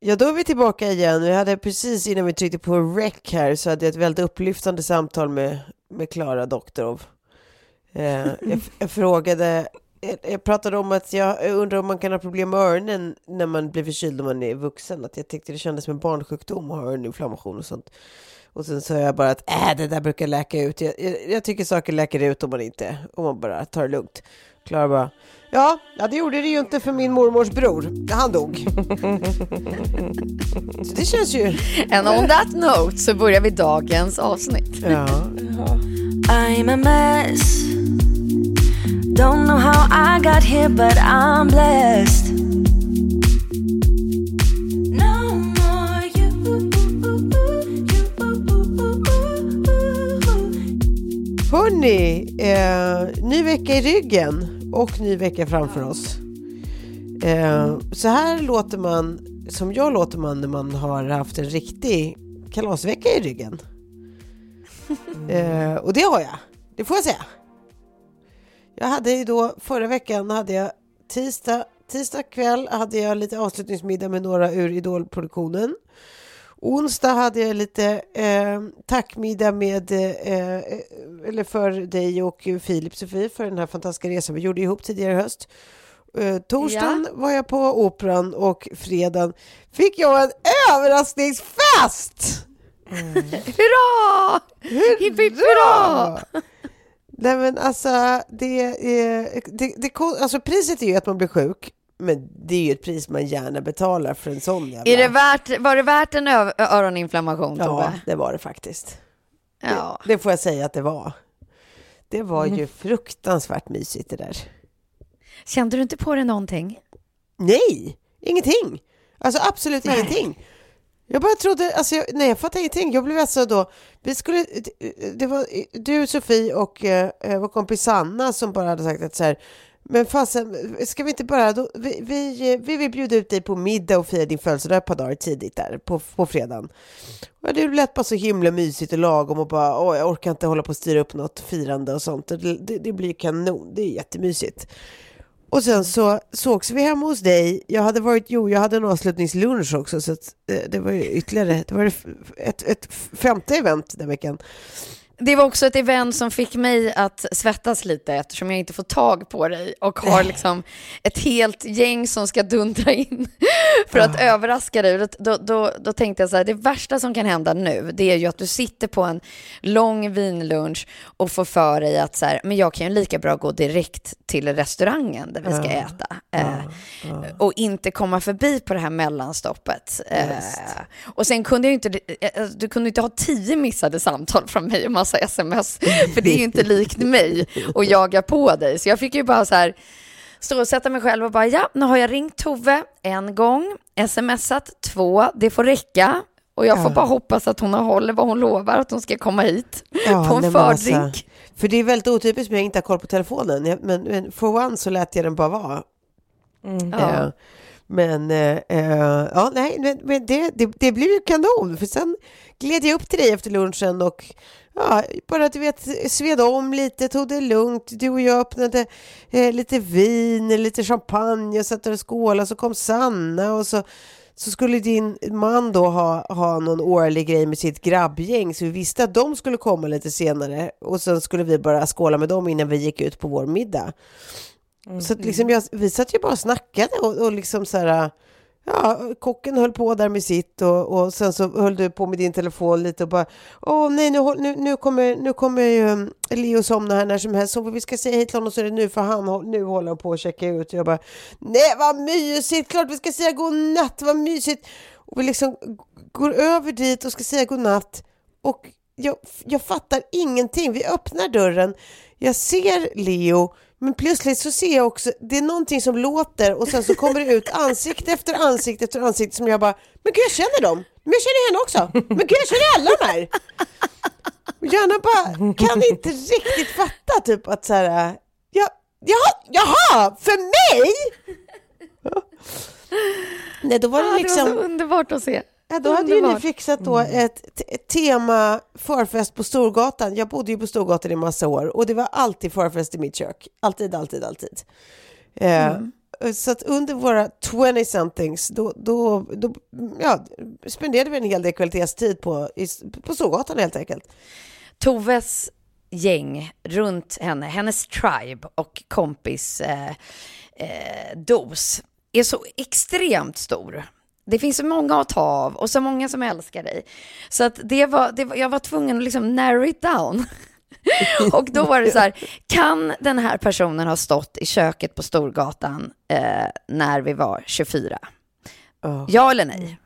Ja, då är vi tillbaka igen. Vi hade precis innan vi tryckte på rec här så hade jag ett väldigt upplyftande samtal med, med Klara Doktorov. Eh, jag, jag frågade, jag, jag pratade om att jag undrar om man kan ha problem med öronen när man blir förkyld när man är vuxen. Att jag tyckte det kändes som en barnsjukdom att ha öroninflammation och sånt. Och sen sa jag bara att äh, det där brukar läka ut. Jag, jag, jag tycker saker läker ut om man inte, om man bara tar det lugnt. Klara bara, ja, ja det gjorde det ju inte för min mormors bror. Han dog. Så det känns ju... And on that note så börjar vi dagens avsnitt. Ja. I'm a mess. Don't know how I got here, but I'm blessed. Hörni, eh, ny vecka i ryggen och ny vecka framför oss. Eh, så här låter man, som jag låter man när man har haft en riktig kalasvecka i ryggen. Eh, och det har jag, det får jag säga. Jag hade ju då, förra veckan hade jag tisdag, tisdag kväll hade jag lite avslutningsmiddag med några ur Idolproduktionen. Onsdag hade jag lite eh, tackmiddag med, eh, eller för dig och Filip Sofie för den här fantastiska resan vi gjorde ihop tidigare i höst. Eh, torsdagen var jag på Operan och fredagen fick jag en överraskningsfest! Hurra! Hipp hipp hurra! Nej men alltså, det, är, det, det, alltså priset är ju att man blir sjuk. Men det är ju ett pris man gärna betalar för en sån jävla... Är det värt, var det värt en öroninflammation, Tove? Ja, det var det faktiskt. Ja. Det, det får jag säga att det var. Det var ju fruktansvärt mysigt det där. Kände du inte på det någonting? Nej, ingenting. Alltså absolut ingenting. Jag bara trodde, alltså jag, nej jag fattade ingenting. Jag blev alltså då, vi skulle, det var du Sofie och eh, vår kompis Sanna som bara hade sagt att så här, men fasen, ska vi inte bara, då, vi, vi, vi vill bjuda ut dig på middag och fira din födelsedag ett par dagar tidigt där på, på fredagen. Och det lät bara så himla mysigt och lagom och bara, åh, jag orkar inte hålla på och styra upp något firande och sånt. Det, det, det blir kanon, det är jättemysigt. Och sen så sågs vi hemma hos dig. Jag hade varit, jo, jag hade en avslutningslunch också, så att, eh, det var ju ytterligare, det var ett, ett femte event den veckan. Det var också ett event som fick mig att svettas lite eftersom jag inte får tag på dig och har liksom ett helt gäng som ska dundra in för att överraska dig. Då, då, då tänkte jag så här, det värsta som kan hända nu det är ju att du sitter på en lång vinlunch och får för dig att så här, men jag kan ju lika bra gå direkt till restaurangen där vi ska äta. Eh, och inte komma förbi på det här mellanstoppet. Eh, och sen kunde jag inte, eh, du kunde inte ha tio missade samtal från mig och massa sms, för det är ju inte likt mig att jaga på dig. Så jag fick ju bara så här stå och sätta mig själv och bara, ja, nu har jag ringt Tove en gång, smsat två, det får räcka. Och jag får Ja. bara hoppas att hon håller vad hon lovar, att hon ska komma hit Ja, på en alltså, fördrink. för det är väldigt otypiskt om jag inte har koll på telefonen. Men, men for one så lät jag den bara vara. Ja. Men eh, eh, ja, nej, men, men det, det, det blev ju kanon. För sen gled jag upp till dig efter lunchen och ja, bara du vet, sved om lite, tog det lugnt. Du och jag öppnade eh, lite vin, lite champagne och satt där och skålade. Så kom Sanna och så, så skulle din man då ha, ha någon årlig grej med sitt grabbgäng. Så vi visste att de skulle komma lite senare. Och sen skulle vi bara skåla med dem innan vi gick ut på vår middag. Så att liksom jag, vi satt ju bara och snackade och, och liksom så här, ja, kocken höll på där med sitt och, och sen så höll du på med din telefon lite och bara, åh nej, nu, nu, nu kommer, nu kommer ju um, Leo somna här när som helst, så vi ska säga hej till honom så är det nu för han nu håller på att checka ut. Och jag bara, nej vad mysigt, klart vi ska säga god natt, vad mysigt. Och vi liksom går över dit och ska säga god natt och jag, jag fattar ingenting. Vi öppnar dörren, jag ser Leo, men plötsligt så ser jag också, det är någonting som låter och sen så kommer det ut ansikte efter ansikte efter ansikte som jag bara, men gud jag känner dem, men jag känner henne också, men gud jag känner alla de här. Johanna bara kan inte riktigt fatta typ att så här, ja, jaha, jaha, för mig? Nej, då var det Ah, det liksom... var så underbart att se. Ja, då hade ju ni fixat då ett, t- ett tema förfest på Storgatan. Jag bodde ju på Storgatan i massa år och det var alltid förfest i mitt kök. Alltid, alltid, alltid. Eh, Så att under våra 20-somethings då, då, då ja, spenderade vi en hel del kvalitetstid på, i, på Storgatan helt enkelt. Toves gäng runt henne, hennes tribe och kompis eh, eh, dos är så extremt stor. Det finns så många att ta av och så många som älskar dig. Så att det var, det var, jag var tvungen att liksom narrow it down. och då var det så här, kan den här personen ha stått i köket på Storgatan eh, när vi var 24? Ja. Ja eller nej?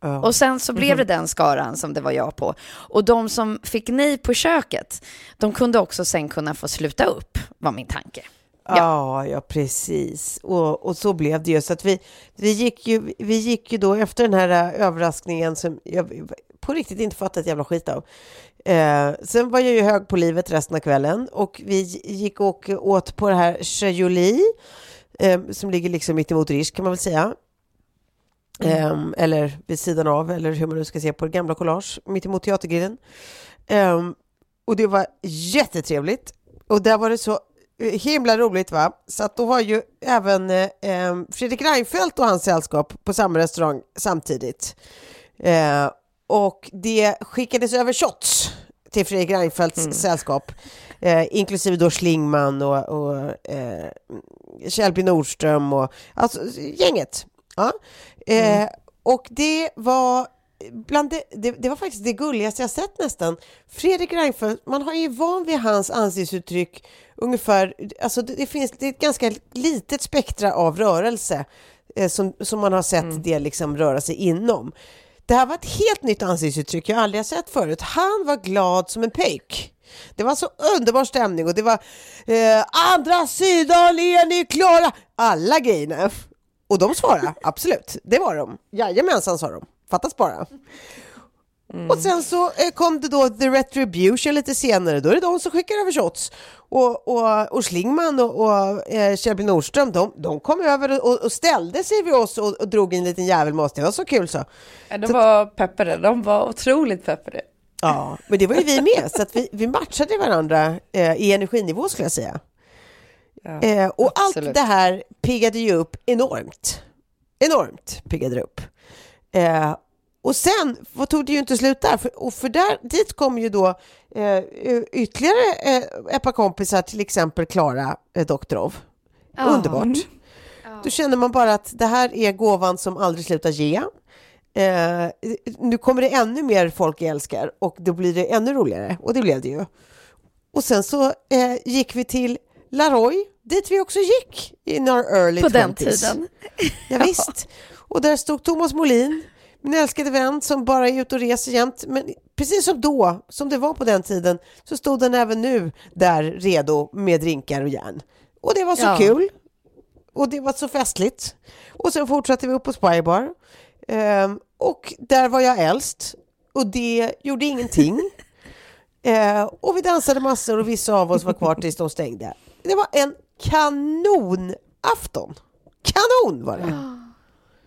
Ja. Och sen så blev det den skaran som det var jag på. Och de som fick nej på köket, de kunde också sen kunna få sluta upp, var min tanke. Ja, ja, precis. Och, och så blev det ju. Så att vi, vi, gick ju, vi gick ju då efter den här äh, överraskningen som jag på riktigt inte fattat ett jävla skit av. Eh, sen var jag ju hög på livet resten av kvällen och vi gick och åt på det här Chajoli eh, som ligger liksom mitt emot Rish kan man väl säga. Eh, eller vid sidan av, eller hur man nu ska se på det gamla collage, mitt emot Teatergrillen. Eh, och det var jättetrevligt. Och där var det så himla roligt va. Så att då var ju även eh, eh, Fredrik Reinfeldt och hans sällskap på samma restaurang samtidigt. Eh, och det skickades över shots till Fredrik Reinfeldts sällskap. Eh, inklusive då Schlingman och, och eh, Kjellby Nordström och alltså gänget. Ja. Eh, Och det var bland det, det, det var faktiskt det gulligaste jag sett nästan. Fredrik Reinfeldt, man har ju van vid hans ansiktsuttryck ungefär, alltså det, det finns det är ett ganska litet spektra av rörelse eh, som, som man har sett det liksom röra sig inom. Det här var ett helt nytt ansiktsuttryck jag aldrig har sett förut. Han var glad som en pöjk. Det var så underbar stämning och det var eh, andra sidan är ni klara? Alla grejerna. Och de svarade, absolut, det var de. Jajamensan sa de, fattas bara. Och sen så eh, kom det då The Retribution lite senare, då är det de som skickar över shots. Och, och, och Schlingman och, och eh, Kjellby Nordström, de, de kom över och, och ställde sig vid oss och, och drog en liten jävel med oss. Det var så kul så. Ja, de var peppade, de var otroligt peppade. Ja, men det var ju vi med, så att vi, vi matchade varandra eh, i energinivå skulle jag säga. Ja, Eh, och allt absolut. det här piggade ju upp enormt. Enormt piggade det upp. Eh, och sen vad tog det ju inte slut där, för, och för där, dit kom ju då eh, ytterligare eh, ett par kompisar, till exempel Klara eh, Doktorov. Underbart. Då känner man bara att det här är gåvan som aldrig slutar ge. Eh, nu kommer det ännu mer folk jag älskar och då blir det ännu roligare och det blev det ju. Och sen så eh, gick vi till Laroy, dit vi också gick in our early På den 20s. tiden. Ja, visst. Och där stod Thomas Molin, min älskade vän som bara är ute och reser jämt. Men precis som då, som det var på den tiden, så stod den även nu där redo med drinkar och järn. Och det var så Ja. kul. Och det var så festligt. Och sen fortsatte vi upp på Spybar. Ehm, och där var jag äldst. Och det gjorde ingenting. Eh, och vi dansade massor och vissa av oss var kvar tills de stängde. Det var en kanonafton. Kanon var det!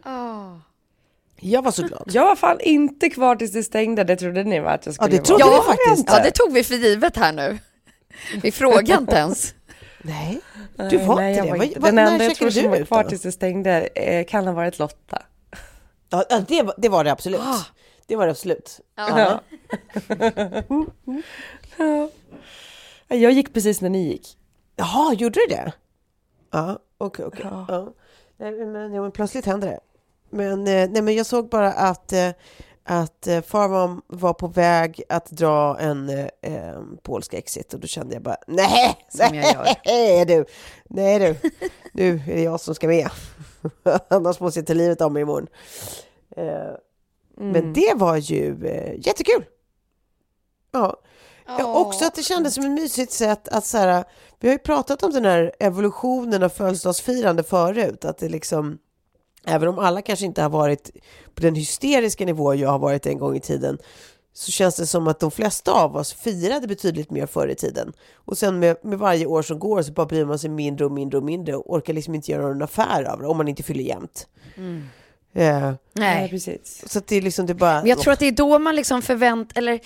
Ah. Jag var så glad. Jag var fan inte kvar tills det stängde, det trodde ni var att jag Ja, skulle det trodde vara. jag faktiskt. Ja, det tog vi för givet här nu. Vi frågade inte ens. Nej, du var Nej, inte jag det. var inte. Den när enda jag tror som var kvar då? tills det stängde eh, kan ha varit Lotta. Ja, ja, det, var, det var det absolut. Det var det absolut. Ja. Ja. Jag gick precis när ni gick. Jaha, gjorde du det? Ja, okej, okej. Ja. Nej, men, ja, men plötsligt hände det. Men, eh, nej, men jag såg bara att, eh, att eh, Farmam var på väg att dra en eh, polsk exit och då kände jag bara nej, Som jag gör. nej du, nej du, nu är det jag som ska med. Annars måste jag ta livet av mig imorgon. Eh, Men det var ju jättekul. Ja. Ja, också att det kändes som ett mysigt sätt att så här, vi har ju pratat om den här evolutionen av födelsedagsfirande förut, att det liksom, även om alla kanske inte har varit på den hysteriska nivå jag har varit en gång i tiden, så känns det som att de flesta av oss firade betydligt mer förr i tiden. Och sen med, med varje år som går så bara bryr man sig mindre och mindre och mindre och orkar liksom inte göra någon affär av det om man inte fyller jämnt. Mm. Eh, Nej, Nej. precis. så det är liksom det bara... Men jag tror att det är då man liksom förväntar, eller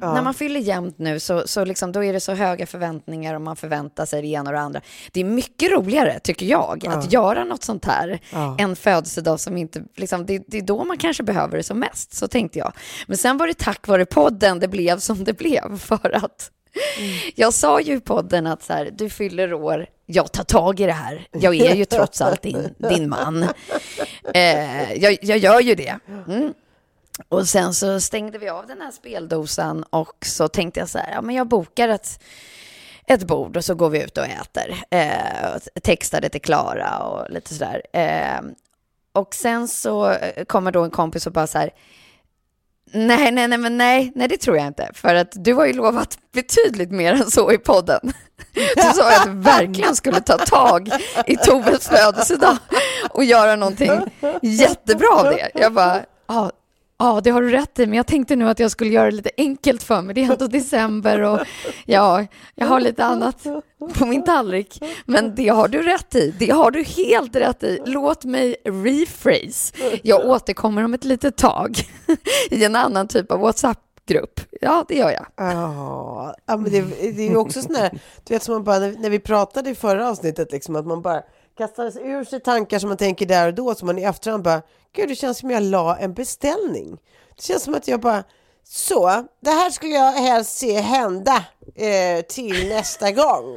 Ja. när man fyller jämnt nu så, så liksom, då är det så höga förväntningar och man förväntar sig det ena och det andra. Det är mycket roligare, tycker jag, att göra något sånt här Ja. en födelsedag som inte, liksom, det, det är då man kanske behöver det som mest, så tänkte jag. Men sen var det tack vare podden det blev som det blev, för att jag sa ju i podden att så här, du fyller år, jag tar tag i det här. Jag är ju trots allt din, din man. Eh, jag, jag gör ju det. Mm. Och sen så stängde vi av den här speldosan och så tänkte jag så här, ja men jag bokar ett, ett bord och så går vi ut och äter. Eh, och textade till Klara och lite sådär. Eh, och sen så kommer då en kompis och bara så här, Nej, nej, nej, men nej, nej, det tror jag inte. För att du har ju lovat betydligt mer än så i podden. Du sa att du verkligen skulle ta tag i Toves födelsedag och göra någonting jättebra av det. Jag bara, ja, ja, det har du rätt i, men jag tänkte nu att jag skulle göra det lite enkelt för mig. Det är ändå december och ja, jag har lite annat på min tallrik. Men det har du rätt i. Det har du helt rätt i. Låt mig rephrase. Jag återkommer om ett litet tag i en annan typ av WhatsApp-grupp. Ja, det gör jag. Ja, men det, det är ju också sån här, du vet som man bara, när, när vi pratade i förra avsnittet, liksom, att man bara kastade ur sig tankar som man tänker där och då, som man i efterhand bara, gud det känns som jag la en beställning. Det känns som att jag bara, så, det här skulle jag helst se hända eh, till nästa gång.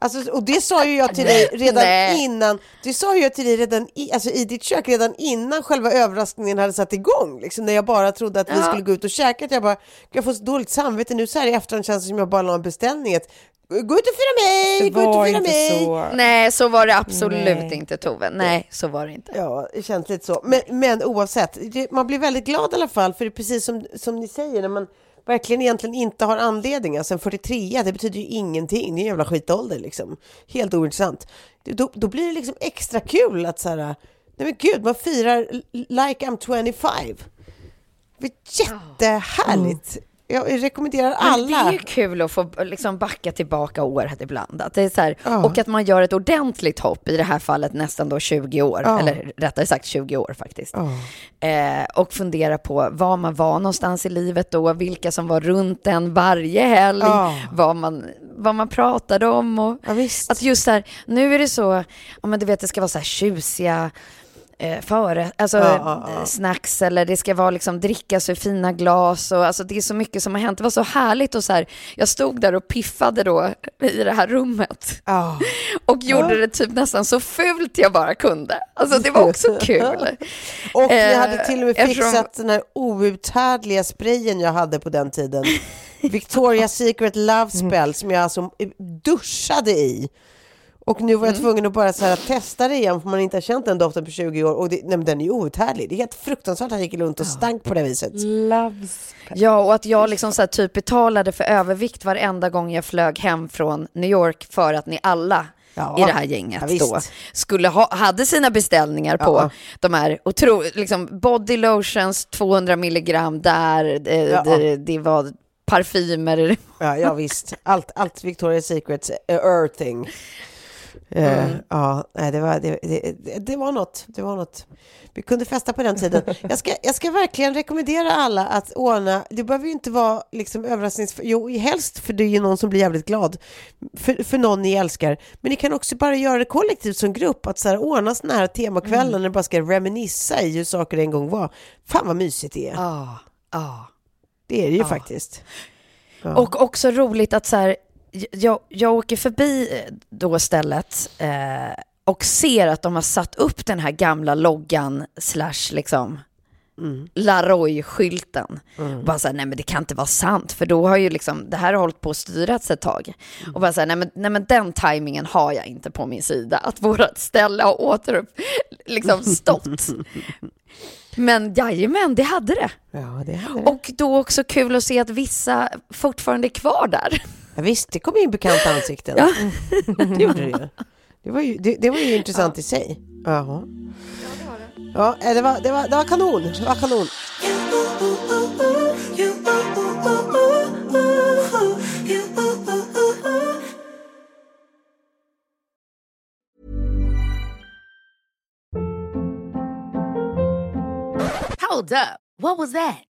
Alltså, och det sa ju jag till dig redan Nej. innan, det sa ju jag till dig redan i, alltså i ditt kök redan innan själva överraskningen hade satt igång. Liksom, när jag bara trodde att vi Ja. skulle gå ut och käka. Att jag bara, "Gud, jag får så dåligt samvete nu så här i efterhand känns det som jag bara la en beställning. Att, gå ut och fira mig, Det gå ut och fira mig. så. Nej, så var det absolut Nej. inte, Tove. Nej, så var det inte. Ja, det känns lite så. Men, men oavsett, det, man blir väldigt glad i alla fall, för det är precis som, som ni säger, när man verkligen egentligen inte har anledning. Alltså en 43, det betyder ju ingenting. Det är en jävla skitålder liksom. Helt ointressant. Då, då blir det liksom extra kul att så här, nej men gud, man firar like I'm 25. Det är jättehärligt. Jag rekommenderar Men alla. det är ju kul att få liksom backa tillbaka året ibland. Att det är så här, Ja. Och att man gör ett ordentligt hopp, i det här fallet nästan då 20 år, Ja. eller rättare sagt 20 år faktiskt. Ja. Eh, och fundera på var man var någonstans i livet då, vilka som var runt en varje helg, vad, man, vad man pratade om. Och att just så här, nu är det så, ja men du vet det ska vara så här tjusiga eh, före, alltså Ja, ja, ja. eh, snacks eller det ska vara liksom drickas ur fina glas och alltså det är så mycket som har hänt. Det var så härligt och så här, jag stod där och piffade då i det här rummet Ja. och gjorde det typ nästan så fult jag bara kunde. Alltså det var också kul. Och jag Eh, hade till och med eftersom- fixat den här outhärdliga sprayen jag hade på den tiden. Victoria's Secret Love Spell som jag alltså duschade i. Och nu var jag tvungen att bara så här testa det igen för man inte har känt den doften på 20 år och det, nej, men den är ju outhärdlig. Det är helt fruktansvärt att han gick runt och stank på det viset. Loves. Ja, och att jag liksom så här typ betalade för övervikt varenda gång jag flög hem från New York för att ni alla Ja. i det här gänget Ja, då skulle ha, hade sina beställningar på Ja. de här otro, liksom body lotions 200 milligram där, det, Ja. det, det var parfymer. Ja, ja visst. Allt, allt Victoria's Secrets uh, earthing. Eh, Mm. ja, det var, det, det, det- var något. Det var något. Vi kunde festa på den tiden. Jag ska, jag ska verkligen rekommendera alla att ordna, det behöver ju inte vara liksom överrasknings... Jo, helst för det är ju någon som blir jävligt glad för, för någon ni älskar. Men ni kan också bara göra det kollektivt som grupp, att så här, ordna sådana här temakvällar Mm. när ni bara ska reminissa i hur saker en gång var. Fan vad mysigt det är. Ja, ja. Det är det ju faktiskt. Ja. Och också roligt att så här, jag, jag åker förbi eh, då stället eh, och ser att de har satt upp den här gamla loggan slash liksom Mm. Laroy-skylten. Bara så här, nej men det kan inte vara sant, för då har ju liksom, det här har hållit på att styrats ett tag. Mm. Och bara så här, nej men, nej men den tajmingen har jag inte på min sida, att vårat ställe har återupp, liksom stått. Men jajamän, det hade det. Ja, det hade det. Och då också kul att se att vissa fortfarande är kvar där. Ja, visst, det kom in bekanta ansikten. Ja. det gjorde det ju. Det var ju, det, det var ju intressant i sig. Jaha. Ja, eh, det var, det, var, det var kanon. Det var kanon. Hold up. What was that?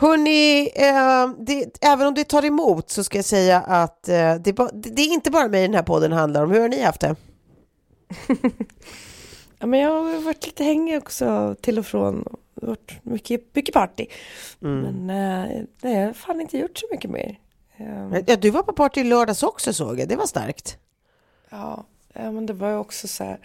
Hörni, eh, det, även om det tar emot så ska jag säga att eh, det, det, det är inte bara mig den här podden handlar om. Hur har ni haft det? Ja, men jag har varit lite hängig också till och från. Det har varit mycket, mycket party. Mm. Men eh, jag har fan inte gjort så mycket mer. Eh, Ja, du var på party i lördags också såg jag. Det var starkt. Ja, ja, men det var ju också så här.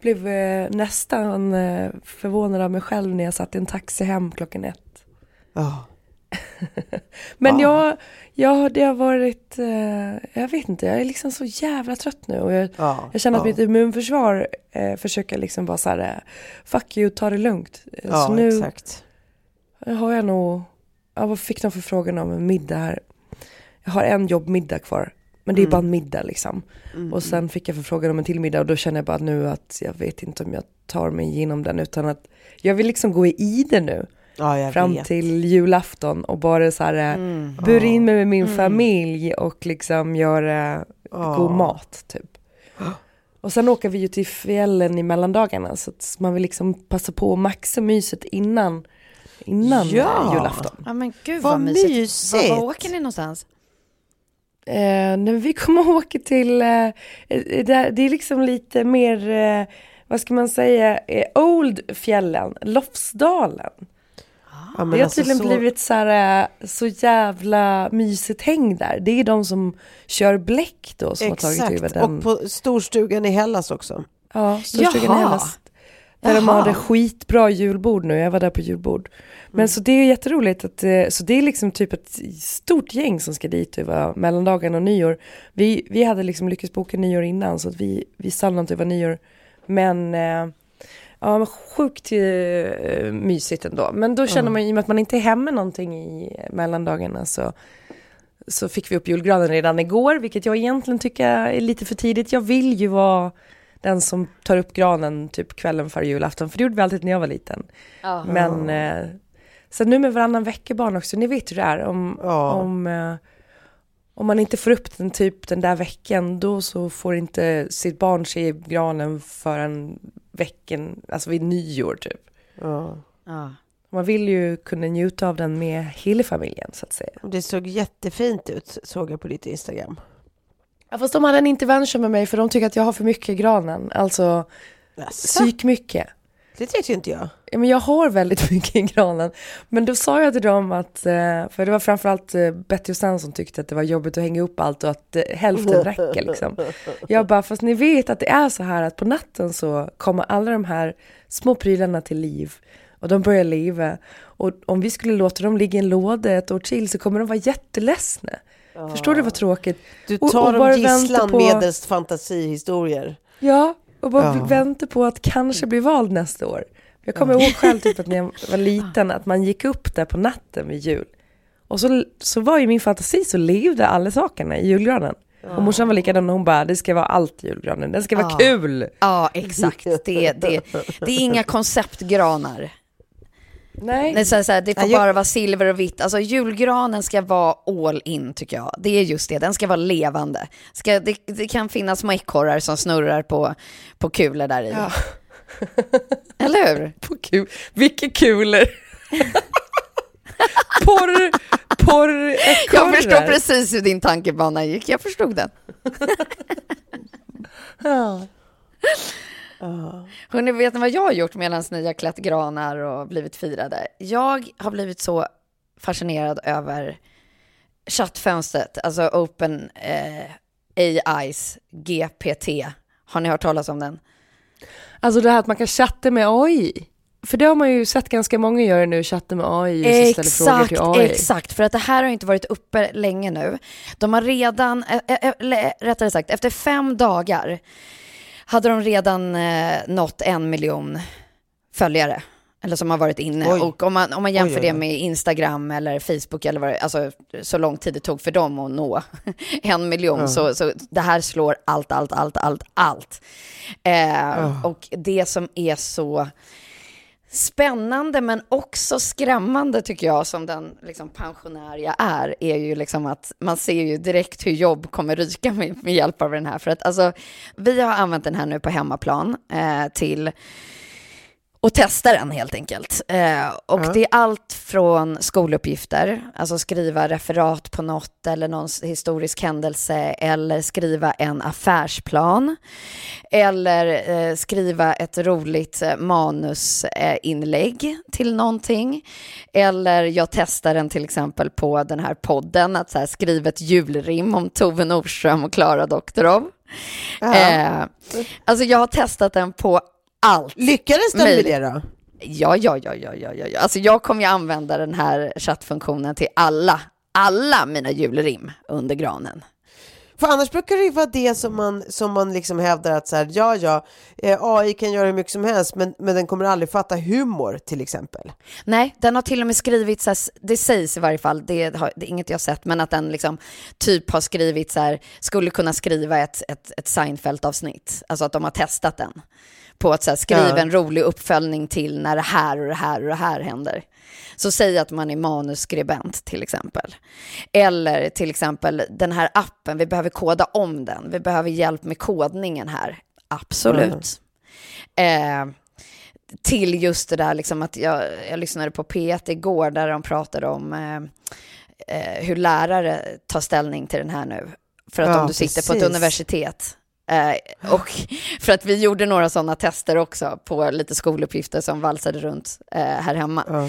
Blev eh, nästan eh, förvånad av mig själv när jag satt i en taxi hem klockan ett. Ja. Men Ja. jag, jag, det har varit, eh, jag vet inte, jag är liksom så jävla trött nu. Och jag, Ja, jag känner att ja. mitt immunförsvar eh, försöker liksom vara så här, eh, fuck you, ta det lugnt. Eh, Ja, så nu exakt. har jag nog, jag vad fick någon förfrågan om en middag här. Jag har en jobbmiddag kvar. Men det är Mm. bara en middag liksom. Och sen fick jag förfrågan om en till middag och då känner jag bara nu att jag vet inte om jag tar mig igenom den utan att jag vill liksom gå i det nu. Ja, fram vet. till julafton och bara så här eh, Mm. bura in mig med min familj och liksom göra Ja. god mat typ. Och sen åker vi ju till fjällen i mellandagarna så att man vill liksom passa på att maxa myset innan, innan Ja. eh, julafton. Ja men gud Vad vad, mysigt. mysigt. Var, var åker ni någonstans? Eh, när vi kommer åka till, eh, eh, där, det är liksom lite mer, eh, vad ska man säga, eh, Old fjällen, Lofsdalen. Ja, Det har alltså tydligen så- blivit så, här, eh, så jävla mysigt häng där. Det är de som kör bläck då som har tagit över Exakt, den. och på storstugan i Hellas också. Ja, storstugan i Jaha. Hellas. Där de hade skitbra julbord nu, jag var där på julbord. Men så det är jätteroligt att, eh, så det är liksom typ ett stort gäng som ska dit över mellandagen och nyår. Vi, vi hade liksom lyckats boka nyår innan så att vi, vi stannade inte över nyår. Men eh, Ja, men sjukt eh, mysigt ändå. Men då känner man ju, i och med att man inte är hemma någonting i mellandagarna så, så fick vi upp julgranen redan igår, vilket jag egentligen tycker är lite för tidigt. Jag vill ju vara Den som tar upp granen typ kvällen före julafton, för det gjorde vi alltid när jag var liten. Ja. Men eh, sen nu med varannan vecka-barn också, ni vet hur det är. Om, Ja. om, eh, om man inte får upp den typ den där veckan, då så får inte sitt barn se granen förrän veckan, alltså vid nyår typ. Ja. Ja. Man vill ju kunna njuta av den med hela familjen så att säga. Det såg jättefint ut, såg jag på ditt Instagram. Ja, fast de hade en intervention med mig för de tycker att jag har för mycket granen, alltså Jaså? psyk mycket. Det tyckte inte jag. Ja, men jag har väldigt mycket i granen. Men då sa jag till dem att, eh, för det var framförallt eh, Betty och Stan som tyckte att det var jobbigt att hänga upp allt och att eh, hälften räcker liksom. Jag bara, fast ni vet att det är så här att på natten så kommer alla de här små prylarna till liv och de börjar leva. Och om vi skulle låta dem ligga i en låda ett år till så kommer de vara jätteledsna. Förstår du vad tråkigt? Du Och- tar och bara dem gisslan på- medelst fantasihistorier. Ja, och bara Ja. vänta på att kanske bli vald nästa år. Jag kommer ihåg själv typ att när jag var liten att man gick upp där på natten vid jul. Och så, så var ju min fantasi så levde alla sakerna i julgranen. Och morsan var likadan hon bara, det ska vara allt i julgranen, den ska vara Ja. kul. Ja, exakt. Det, det, det är inga konceptgranar. Nej. Det, är så här, så här, det får jag- bara vara silver och vitt. Alltså julgranen ska vara all in tycker jag. Det är just det, den ska vara levande. Ska, det, det kan finnas små ekorrar som snurrar på, på kulor där i. Ja. Eller hur? På kul. Vilka kulor! porr, porr, Jag förstår precis hur din tankebana gick. Jag förstod den. Ja. Hörrni, vet ni vad jag har gjort medan ni har klätt granar och blivit firade? Jag har blivit så fascinerad över chattfönstret, alltså Open eh, AIs GPT. Har ni hört talas om den? Alltså det här att man kan chatta med AI. För det har man ju sett ganska många göra nu, chatta med AI och så ställa frågor till Exakt, AI. exakt. För att det här har inte varit uppe länge nu. De har redan, eh, eh, eller rättare sagt, efter fem dagar hade de redan eh, nått en miljon följare. Eller som har varit inne. Oj. Och om man, om man jämför Oj, oj, det med Instagram eller Facebook eller vad det alltså så lång tid det tog för dem att nå en miljon. Så, så det här slår allt, allt, allt, allt, allt. Eh, Och det som är så spännande men också skrämmande tycker jag som den liksom, pensionär jag är, är ju liksom att man ser ju direkt hur jobb kommer ryka med, med hjälp av den här. För att alltså, vi har använt den här nu på hemmaplan eh, till och testa den helt enkelt. Eh, och Ja. det är allt från skoluppgifter, alltså skriva referat på något eller någon historisk händelse eller skriva en affärsplan eller eh, skriva ett roligt eh, manusinlägg till någonting. Eller jag testar den till exempel på den här podden, att så här, skriva ett julrim om Tove Nordström och Klara Doktorov. Eh, alltså jag har testat den på allt. Lyckades den med det då? Ja, ja, ja, ja, ja, ja. Alltså jag kommer ju använda den här chattfunktionen till alla, alla mina julrim under granen. För annars brukar det ju vara det som man, som man liksom hävdar att så här, ja, ja, eh, AI kan göra hur mycket som helst, men, men den kommer aldrig fatta humor till exempel. Nej, den har till och med skrivit, så här, det sägs i varje fall, det, har, det är inget jag sett, men att den liksom typ har skrivit så här, skulle kunna skriva ett, ett, ett Seinfeld-avsnitt. Alltså att de har testat den. På att så här, skriva Ja. en rolig uppföljning till när det här och det här och det här händer. Så säg att man är manusskribent till exempel. Eller till exempel den här appen, vi behöver koda om den. Vi behöver hjälp med kodningen här. Absolut. Eh, till just det där liksom att jag, jag lyssnade på P1 igår där de pratade om eh, eh, hur lärare tar ställning till den här nu. För att Ja, om du sitter på ett precis. universitet eh, och för att vi gjorde några sådana tester också på lite skoluppgifter som valsade runt eh, här hemma. Ja.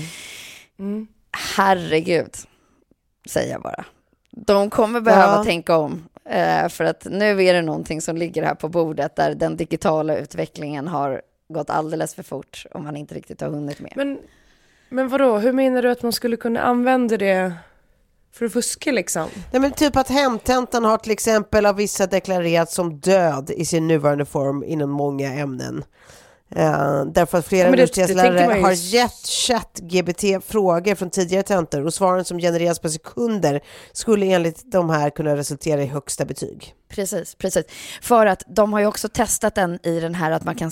Herregud, säger jag bara. De kommer behöva Ja. tänka om. Eh, för att nu är det någonting som ligger här på bordet där den digitala utvecklingen har gått alldeles för fort och man inte riktigt har hunnit med. Men, men vadå, hur menar du att man skulle kunna använda det för att fuska liksom? Nej, men typ att hemtentan har till exempel av vissa deklarerats som död i sin nuvarande form inom många ämnen. Eh, därför att flera Ja, universitetslärare har gett ChatGPT frågor från tidigare tentor och svaren som genereras på sekunder skulle enligt de här kunna resultera i högsta betyg. Precis, precis. För att de har ju också testat den i den här att man kan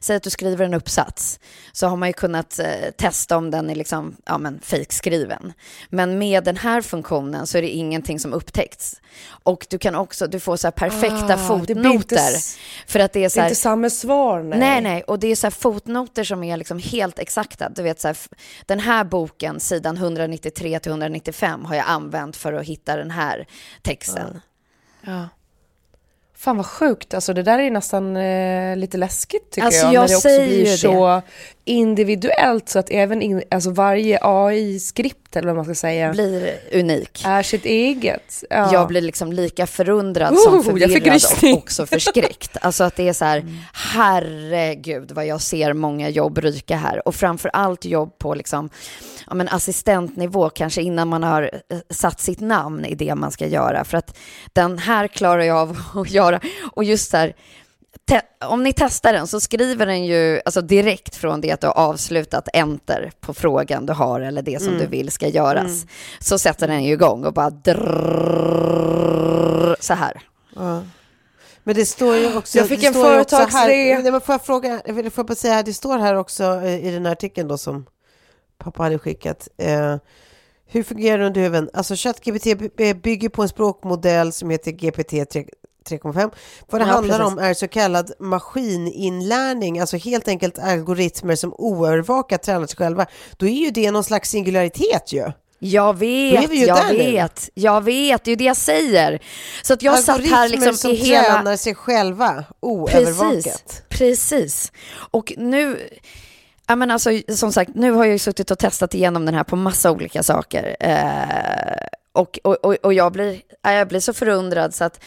säga att du skriver en uppsats så har man ju kunnat eh, testa om den är liksom, ja men fejkskriven. Men med den här funktionen så är det ingenting som upptäckts. Och du kan också, du får så här perfekta Ah, fotnoter. inte för att det är så Det är här, inte samma svar, nej. Nej, nej, och det är så här fotnoter som är liksom helt exakta. Du vet så här, den här boken, sidan 193 till 195 har jag använt för att hitta den här texten. Ja. Fan vad sjukt, alltså det där är nästan eh, lite läskigt tycker Alltså, jag. jag när det också blir så individuellt så att även in, alltså varje AI-skript eller vad man ska säga Blir unik. är sitt eget. Ja. Jag blir liksom lika förundrad Oh, som förvirrad och också förskräckt. Alltså att det är så här, herregud vad jag ser många jobb ryka här. Och framför allt jobb på liksom, ja, men assistentnivå, kanske innan man har eh, satt sitt namn i det man ska göra. För att den här klarar jag av att göra. Och just så här, om ni testar den så skriver den ju alltså direkt från det att du har avslutat enter på frågan du har eller det som Mm. du vill ska göras. Mm. Så sätter den ju igång och bara drrrr, så här. Ja. Men det står ju också... Jag fick en företagsidé. Här, nej, men får jag fråga, får jag bara säga, det står här också i den här artikeln då som pappa hade skickat. Eh, hur fungerar det under huven? Alltså ChatGPT by- bygger på en språkmodell som heter GPT 3 3,5. Vad det Ja, handlar precis. om är så kallad maskininlärning, alltså helt enkelt algoritmer som oövervakat tränar sig själva. Då är ju det någon slags singularitet ju. Jag vet, jag där nu. vet, jag vet, det är ju det jag säger. Så att jag satt här Algoritmer liksom som i hela... tränar sig själva oövervakat. Precis, precis. Och nu, ja men alltså som sagt, nu har jag ju suttit och testat igenom den här på massa olika saker. Eh, och, och, och, och jag blir, ja, jag blir så förundrad så att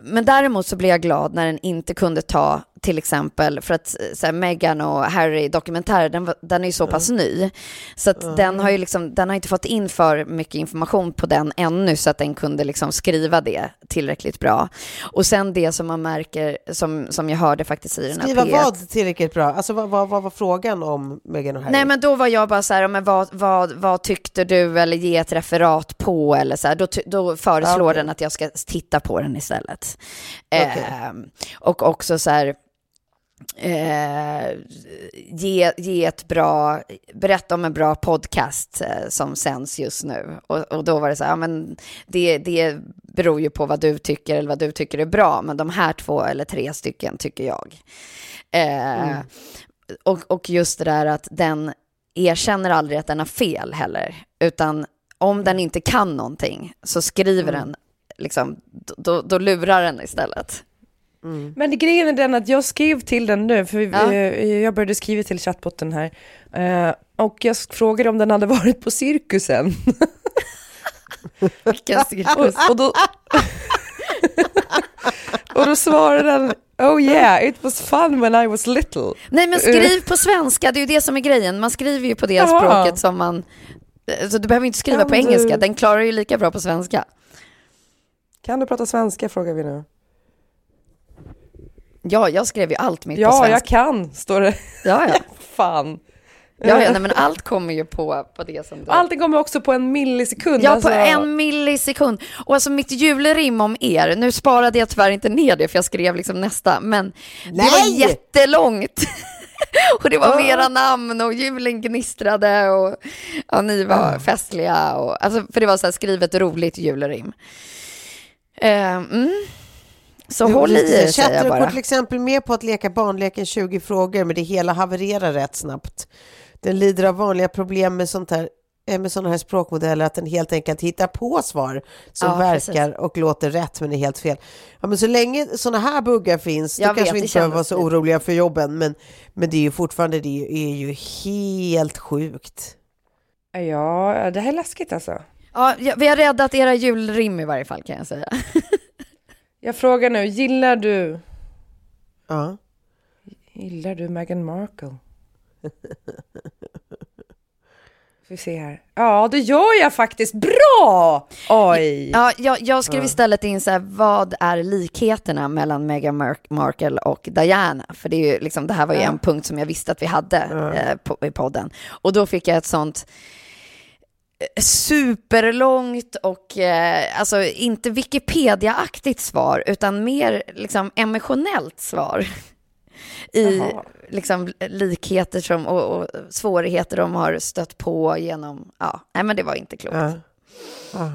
men däremot så blev jag glad när den inte kunde ta till exempel, för att så här, Meghan och Harry dokumentären, den, den är ju så pass ny. Så att den har ju liksom, den har inte fått in för mycket information på den ännu så att den kunde liksom skriva det tillräckligt bra. Och sen det som man märker, som, som jag hörde faktiskt i den här Skriva P1. vad tillräckligt bra? Alltså vad, vad, vad var frågan om Meghan och Harry? Nej men då var jag bara så här, men vad, vad, vad tyckte du eller ge ett referat på eller så här. Då, då föreslår Ja, okej. den att jag ska titta på den istället. Okej. Ehm, och också så här, eh, ge, ge ett bra, berätta om en bra podcast eh, som sänds just nu. Och, och då var det så här, ja, men det, det beror ju på vad du tycker eller vad du tycker är bra, men de här två eller tre stycken tycker jag. Eh, och, och just det där att den erkänner aldrig att den har fel heller, utan om den inte kan någonting så skriver den, liksom, då, då lurar den istället. Men grejen är den att jag skrev till den nu, för vi, Ja. eh, jag började skriva till chattbotten här. Eh, och jag frågade om den hade varit på cirkusen. Vilken cirkus. och, och, då, och då svarade den, oh yeah, it was fun when I was little. Nej men skriv på svenska, det är ju det som är grejen. Man skriver ju på det Jaha. språket som man... Så du behöver inte skriva Kan på du- engelska, den klarar ju lika bra på svenska. Kan du prata svenska frågar vi nu. Ja, jag skrev ju allt mitt på Ja, svenska. jag kan, står det. Ja, ja. Fan. Ja, ja, nej, men allt kommer ju på, på det som du... Allting kommer också på en millisekund. Ja, alltså. på en millisekund. Och alltså mitt julrim om er, nu sparade jag tyvärr inte ner det för jag skrev liksom nästa, men det var Nej! jättelångt. och det var Ah. mera namn och julen gnistrade och ja, ni var festliga. Och, alltså, för det var så här skrivet roligt julrim. Eh, mm. Så håll i er, säger jag Chatten går bara. till exempel med på att leka barnleken 20 frågor, men det hela havererar rätt snabbt. Den lider av vanliga problem med sånt här eh, med sådana här språkmodeller att den helt enkelt hittar på svar som Ja, verkar och låter rätt men är helt fel. Ja, men så länge sådana här buggar finns Jag då kanske vet, vi det inte behöver vara så oroliga för jobben men, men det är ju fortfarande det är ju helt sjukt. Ja, det här är läskigt alltså. Ja, vi har räddat era julrim i varje fall kan jag säga. Jag frågar nu, gillar du, Ja. gillar du Meghan Markle? Vi se här. Ja, det gör jag faktiskt. Bra! Oj! Ja, jag, jag skrev istället in så här, vad är likheterna mellan Meghan Mar- Markle och Diana? För det, är ju liksom, det här var ju Ja. en punkt som jag visste att vi hade eh, på, i podden. Och då fick jag ett sånt, superlångt och eh, alltså inte Wikipedia-aktigt svar utan mer liksom emotionellt svar i liksom likheter som, och, och svårigheter de har stött på genom, ja, nej men det var inte klokt. Ja. Ja.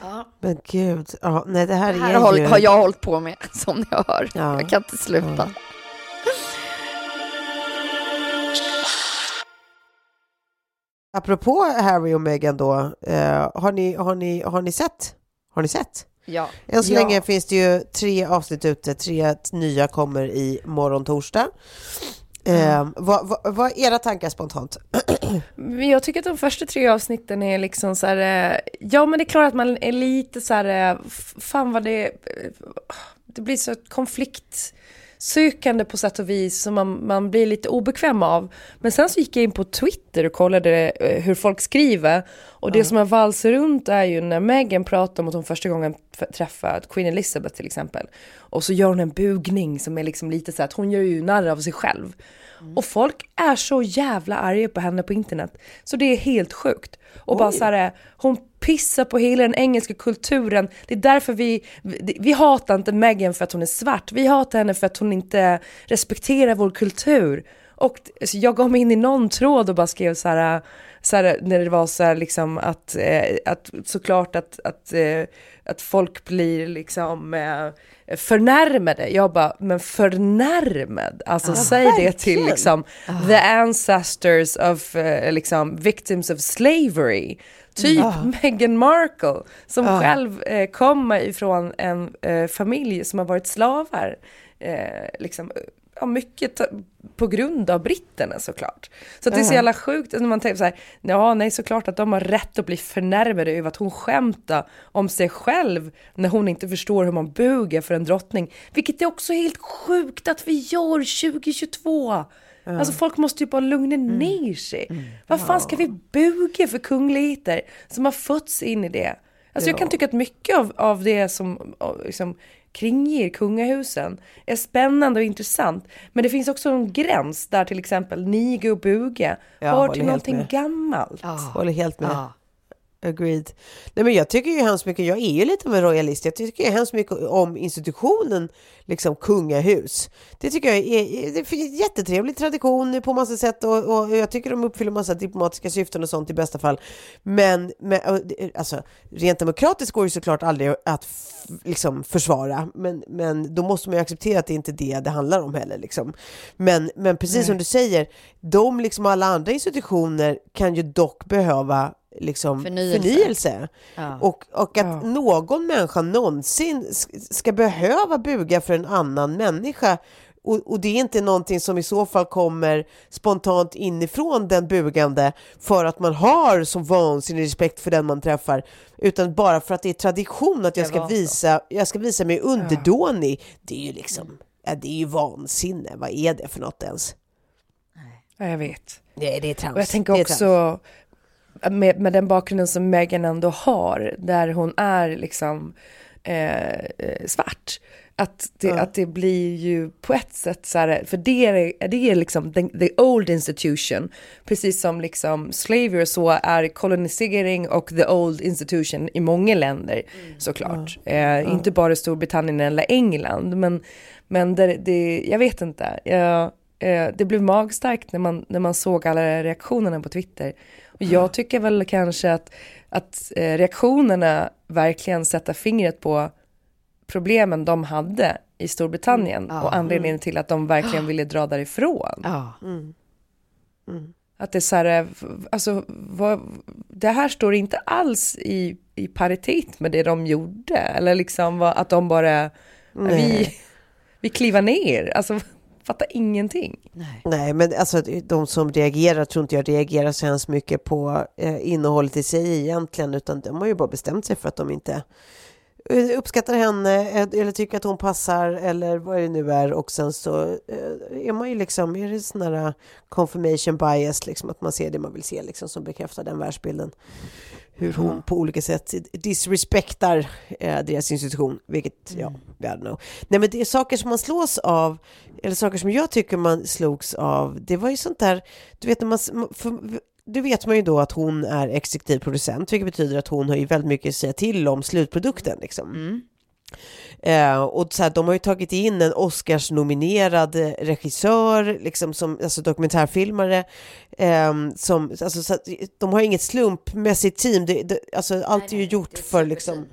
Ja. Men gud, ja, nej det här, Det här är har, ju... har jag hållit på med, som ni hör. Ja. Jag kan inte sluta. Apropå Harry och Meghan då, eh, har, ni, har, ni, har ni sett? Har ni sett? Ja. Än så Ja. länge finns det ju tre avsnitt ute, tre nya kommer i morgon torsdag. Eh, vad, vad, vad är era tankar spontant? Jag tycker att de första tre avsnitten är liksom så här, eh, ja men det är klart att man är lite så här, eh, fan vad det, eh, det blir så konfliktsökande på sätt och vis som man, man blir lite obekväm av. Men sen så gick jag in på Twitter och kollade eh, hur folk skriver och det som har valsat runt är ju när Meghan pratar om att hon första gången träffat Queen Elizabeth till exempel. Och så gör hon en bugning som är liksom lite så att hon gör ju narr av sig själv. Och folk är så jävla arga på henne på internet. Så det är helt sjukt. Och bara så här, hon pissar på hela den engelska kulturen. Det är därför vi, vi, vi hatar inte Meghan för att hon är svart. Vi hatar henne för att hon inte respekterar vår kultur. Och så jag gav mig in i någon tråd och bara skrev så här, så här när det var så här liksom att, eh, att såklart att, att, eh, att folk blir liksom eh, förnärmade. Jag bara, men förnärmad? Alltså säg det till liksom the ancestors of eh, liksom victims of slavery. Typ Meghan Markle som själv eh, kommer ifrån en eh, familj som har varit slavar. Eh, liksom, ja, mycket på grund av britterna såklart. Så det är så jävla sjukt när man tänker så här, ja nej såklart att de har rätt att bli förnärmade över att hon skämtar om sig själv när hon inte förstår hur man bugar för en drottning. Vilket är också helt sjukt att vi gör 2022. Alltså folk måste ju bara lugna ner sig. Vad fan ska vi buga för kungligheter som har fötts in i det? Alltså jag kan tycka att mycket av, av det som liksom, kringger kungahusen är spännande och intressant. Men det finns också en gräns där till exempel niga och buga Ja, hör till någonting med. gammalt. Håller helt med. Ja. Agreed. Nej, men jag tycker ju hemskt mycket, jag är ju lite av en royalist, jag tycker ju hemskt mycket om institutionen liksom kungahus. Det tycker jag är, det är en jättetrevlig tradition på massa sätt och, och jag tycker de uppfyller massa diplomatiska syften och sånt i bästa fall. Men, men alltså, rent demokratiskt går det såklart aldrig att liksom försvara, men, men då måste man ju acceptera att det inte är det det handlar om heller. Liksom. Men, men precis som du säger, de liksom alla andra institutioner kan ju dock behöva liksom Förnyelse. förnyelse. Ja. Och, och att Ja. någon människa någonsin sk- ska behöva buga för en annan människa och, och det är inte någonting som i så fall kommer spontant inifrån den bugande för att man har så vansinnig respekt för den man träffar utan bara för att det är tradition att jag ska visa, jag ska visa mig underdånig. Det är ju liksom, ja, det är ju vansinne. Vad är det för något ens? Ja, jag vet. Nej, det är trams. Och jag tänker Det är trams. också med, med den bakgrunden som Meghan ändå har, där hon är liksom eh, eh, svart. Att det, att det blir ju på ett sätt så här, för det är, det är liksom the, the old institution, precis som liksom slavery och så är kolonisering och the old institution i många länder såklart. Eh, Inte bara Storbritannien eller England, men, men det, det, jag vet inte. Jag, eh, det blev magstarkt när man, när man såg alla reaktionerna på Twitter. Och jag tycker väl kanske att, att eh, reaktionerna verkligen sätter fingret på problemen de hade i Storbritannien och anledningen till att de verkligen ville dra därifrån. Ja. Att det är så här, eh, alltså, vad, det här står inte alls i, i paritet med det de gjorde. Eller liksom vad- att de bara, vi, vi kliver ner. Alltså, fattar ingenting. Nej, men alltså de som reagerar tror inte jag reagerar så hemskt mycket på eh, innehållet i sig egentligen, utan de har ju bara bestämt sig för att de inte eh, uppskattar henne eh, eller tycker att hon passar eller vad det nu är och sen så eh, är man ju liksom, är det sån här confirmation bias, liksom att man ser det man vill se liksom som bekräftar den världsbilden. Hur hon på olika sätt disrespektar eh, deras institution, vilket, ja, I don't know. Nej men det är saker som man slås av, eller saker som jag tycker man slogs av, det var ju sånt där, du vet när man, för, det vet man ju då att hon är exekutiv producent, vilket betyder att hon har ju väldigt mycket att säga till om slutprodukten. Liksom. Mm. Eh, och så här, de har ju tagit in en Oscars-nominerad eh, regissör, liksom som, alltså dokumentärfilmare. Eh, som, alltså, så att, de har inget slumpmässigt team, det, det, alltså, allt är ju gjort för liksom,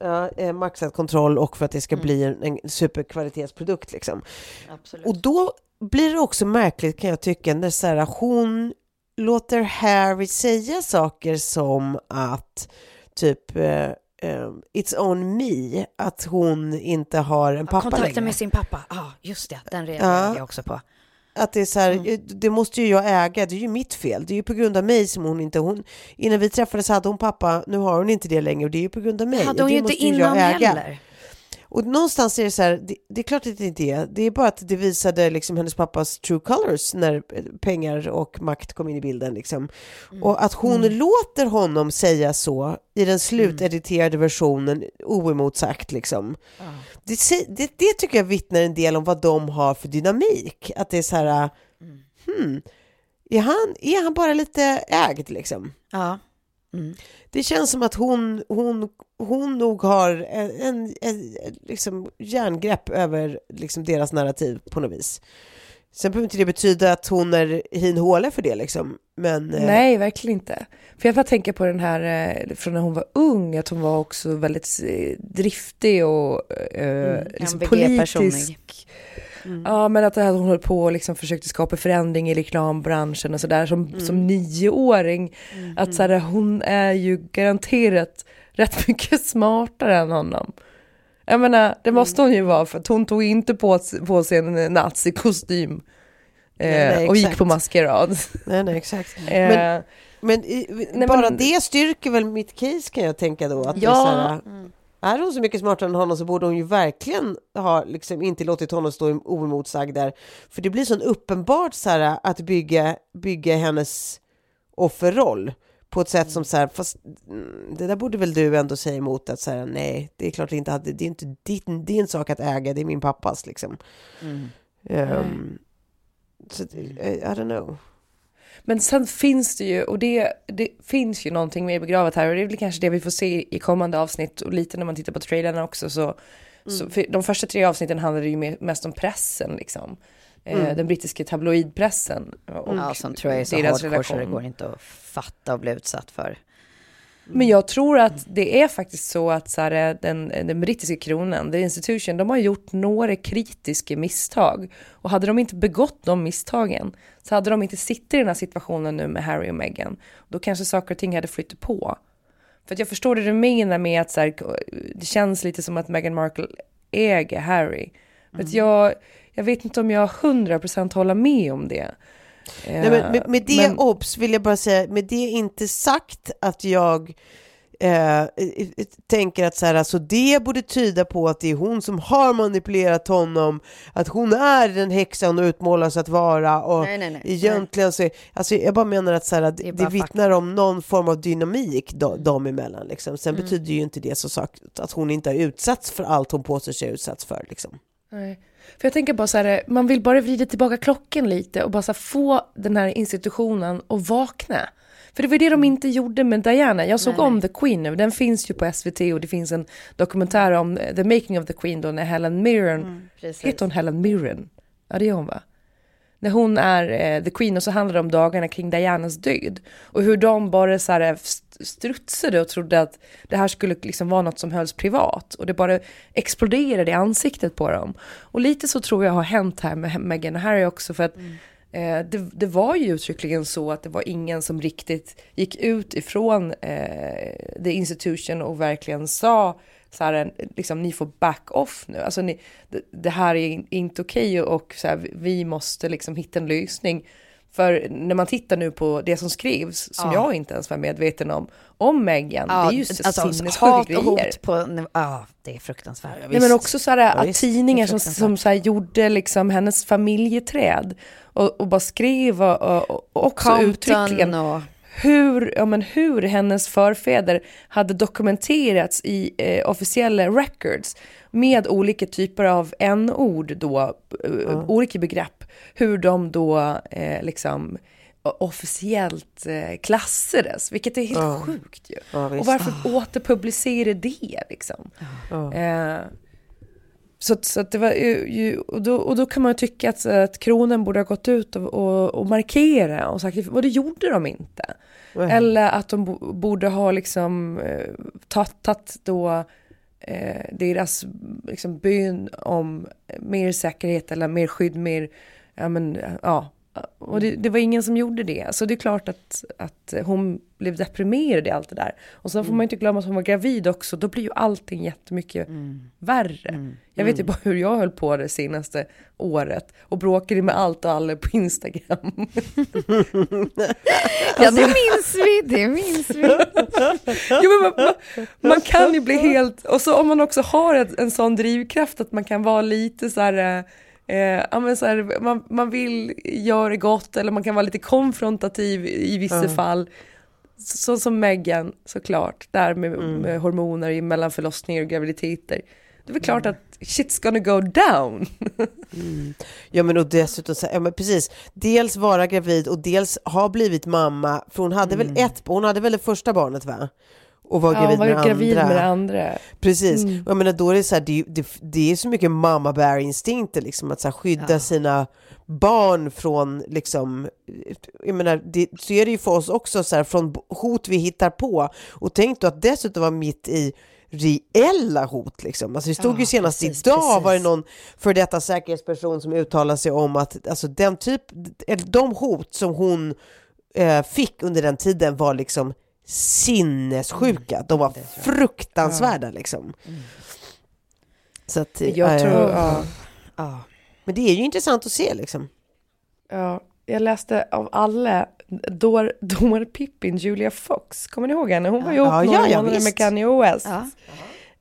ja, eh, maxad kontroll och för att det ska bli en, en superkvalitetsprodukt. Liksom. Absolut. Och då blir det också märkligt kan jag tycka när så här, hon låter Harry säga saker som att typ eh, It's on me, att hon inte har en pappa Kontakten längre. med sin pappa, ja just det, den reagerade Ja. jag också på. Att det är så här, Mm. eh, det måste ju jag äga, det är ju mitt fel. Det är ju på grund av mig som hon inte, hon, innan vi träffades hade hon pappa, nu har hon inte det längre och det är ju på grund av mig. hade hon det ju inte innan äga. heller. Och någonstans är det så här, det, det är klart att det inte är, det är bara att det visade liksom hennes pappas true colors när eh, pengar och makt kom in i bilden. Liksom. Mm. Och att hon låter honom säga så i den slutediterade versionen oemotsagt. Liksom. Det, se- det, det tycker jag vittnar en del om vad de har för dynamik. Att det är så här, hmm, är han, är han bara lite ägd liksom? Ja. Mm. Det känns som att hon, hon, hon nog har en, en, en liksom järngrepp över liksom deras narrativ på något vis. Sen behöver inte det betyda att hon är hin håle för det liksom. Men, eh, Nej, verkligen inte. För jag bara tänka på den här eh, från när hon var ung, att hon var också väldigt eh, driftig och eh, liksom MVG-personlig. Politisk. Ja, men att det här hon höll på och liksom försökte skapa förändring i reklambranschen och sådär som, som nioåring. Att så här, hon är ju garanterat rätt mycket smartare än honom. Jag menar, det måste hon ju vara för att hon tog inte på, på sig en nazikostym eh, Nej, nej, och gick på maskerad. nej, nej, exakt. Eh, Men, men, i- Nej, bara men- det styrker väl mitt case kan jag tänka då. Att det är, Ja. så här, är hon så mycket smartare än honom så borde hon ju verkligen ha liksom inte låtit honom stå oemotsagd där. För det blir så uppenbart så här, att bygga, bygga hennes offerroll på ett sätt som så här, fast mm, det där borde väl du ändå säga emot att så här, nej, det är klart det inte hade, det är inte din, din sak att äga, det är min pappas liksom. Ehm, så, att, eh, I don't know. Men sen finns det ju, och det, det finns ju någonting mer begravet här och det är väl kanske det vi får se i kommande avsnitt och lite när man tittar på trailerna också så, så för de första tre avsnitten handlade ju mest om pressen liksom. Eh, den brittiska tabloidpressen. Och Ja, som tror jag är så så det går inte att fatta och bli utsatt för. Men jag tror att det är faktiskt så att så här, den, den brittiska kronan, the institution, de har gjort några kritiska misstag. Och hade de inte begått de misstagen så hade de inte suttit i den här situationen nu med Harry och Meghan. Då kanske saker och ting hade flyttat på. För att jag förstår det du menar med att så här, det känns lite som att Meghan Markle äger Harry. För att jag, jag vet inte om jag 100% håller med om det. Nej, men med, med det Men- obs vill jag bara säga, med det inte sagt att jag eh, eh, tänker att så här, alltså det borde tyda på att det är hon som har manipulerat honom, att hon är den häxa hon utmålas att vara och Nej, nej, nej. egentligen så, alltså jag bara menar att så här, Det det, vittnar om någon form av dynamik de, dem emellan. Liksom. Sen Mm. betyder ju inte det så sagt att hon inte har utsatts för allt hon påstår sig utsatts för. Liksom. Nej. För jag tänker bara så här, man vill bara vrida tillbaka klockan lite och bara här, få den här institutionen att vakna. För det var det de inte gjorde med Diana. Jag såg Mm. Nej, om. The Queen nu, den finns ju på SVT och det finns en dokumentär om The Making of the Queen då när Helen Mirren, Mm, precis. heter hon Helen Mirren? Ja det är hon va? När hon är eh, The Queen och så handlar det om dagarna kring Dianas död. Och hur de bara så här st- strutsade och trodde att det här skulle liksom vara något som hölls privat. Och det bara exploderade i ansiktet på dem. Och lite så tror jag har hänt här med Meghan och Harry också. För att eh, det, det var ju uttryckligen så att det var ingen som riktigt gick ut ifrån eh, the institution och verkligen sa så här, liksom, ni får back off nu. Alltså, ni, det, det här är in- inte okej och så här, vi måste liksom hitta en lösning. För när man tittar nu på det som skrivs, som Ja. jag inte ens var medveten om, om Meghan, det är ju så alltså, sinnessjuka grejer. på, ja det är fruktansvärt. Nej, men också så här, Ja, att visst, tidningar som, som så här, gjorde liksom hennes familjeträd och, och bara skrev och, och, och också uttryckligen och... hur, ja, men hur hennes förfäder hade dokumenterats i eh, officiella records med olika typer av n-ord då, eh, olika begrepp, hur de då eh, liksom officiellt eh, klassades, vilket är helt Ja. sjukt ju. Ja, och varför återpublicera det liksom? Ja. Eh, så, att- så att det var ju, och, då, och då kan man tycka att, att kronen borde ha gått ut och, och, och markera och sagt, och det gjorde de inte. Nej. Eller att de bo, borde ha liksom eh, tagit då eh, deras liksom, bön om mer säkerhet eller mer skydd, mer, ja men, ja. Och det, det var ingen som gjorde det. Så det är klart att, att hon blev deprimerad i allt det där. Och så får man inte glömma att hon var gravid också. Då blir ju allting jättemycket värre. Jag vet ju bara hur jag höll på det senaste året. Och bråkade med allt och alla på Instagram. Ja, det minns vi, det minns vi. jo, men man, man, man kan ju bli helt, och så om man också har ett, en sån drivkraft att man kan vara lite så här, eh, ja, men så här man, man vill göra gott eller man kan vara lite konfrontativ i vissa Ja. fall. Så som Megan såklart, där med, med hormoner mellan förlossningar och graviditeter. Det är väl klart att shit's gonna go down. Ja men och dessutom, så, ja men precis, dels vara gravid och dels ha blivit mamma, för hon hade väl ett, hon hade väl det första barnet va? Och var Ja, gravid var med ju gravid andra. med andra. Precis, Mm. jag menar då är det så här, det, det, det är så mycket mamma bear instinkter liksom, att så här, skydda sina barn från liksom, jag menar, det, så är det ju för oss också så här, från hot vi hittar på. Och tänk då att dessutom vara mitt i reella hot liksom. Alltså det stod ju Ja, senast precis, idag precis. var det någon för detta säkerhetsperson som uttalade sig om att alltså den typ, eller de hot som hon eh, fick under den tiden var liksom sinnessjuka. De var fruktansvärda liksom. Så att, Jag eh, tror, ja. ja. Men det är ju intressant att se liksom. Ja, jag läste av alla dår, dår Pippin, Julia Fox. Kommer ni ihåg henne? Hon var ihop Ja, några ja, ja, månader med. Kanye West.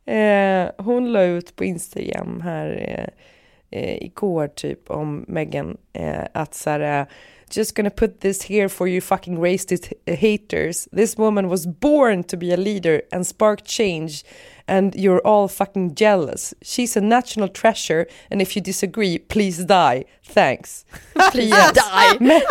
Ja. Eh, hon la ut på Instagram här eh, eh, igår typ om Meghan eh, att så här, eh, Just gonna put this here for you fucking racist haters. This woman was born to be a leader and spark change and you're all fucking jealous. She's a national treasure and if you disagree, please die. Thanks. Please die. Me-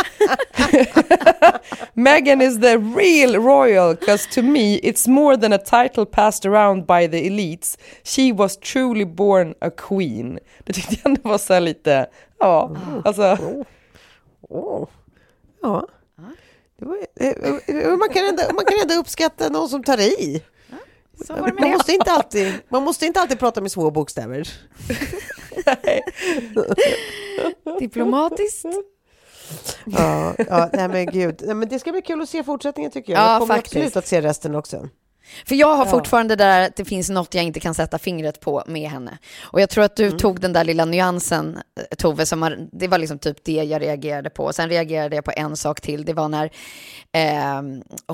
Meghan is the real royal because to me it's more than a title passed around by the elites. She was truly born a queen. Det tyckte jag ändå var så lite, ja, ah. alltså. Oh. Åh. Ja. Var, eh, eh, man, kan ändå, man kan ändå uppskatta någon som tar i. Man måste, inte alltid, man måste inte alltid prata med små bokstäver. Diplomatiskt. Ja, ja nej men gud. Nej, men det ska bli kul att se fortsättningen tycker jag. Ja, jag kommer faktiskt. absolut att se resten också. För jag har Ja. fortfarande det där att det finns något jag inte kan sätta fingret på med henne. Och jag tror att du Mm. tog den där lilla nyansen, eh, Tove, som har, det var liksom typ det jag reagerade på. Sen reagerade jag på en sak till, det var när eh,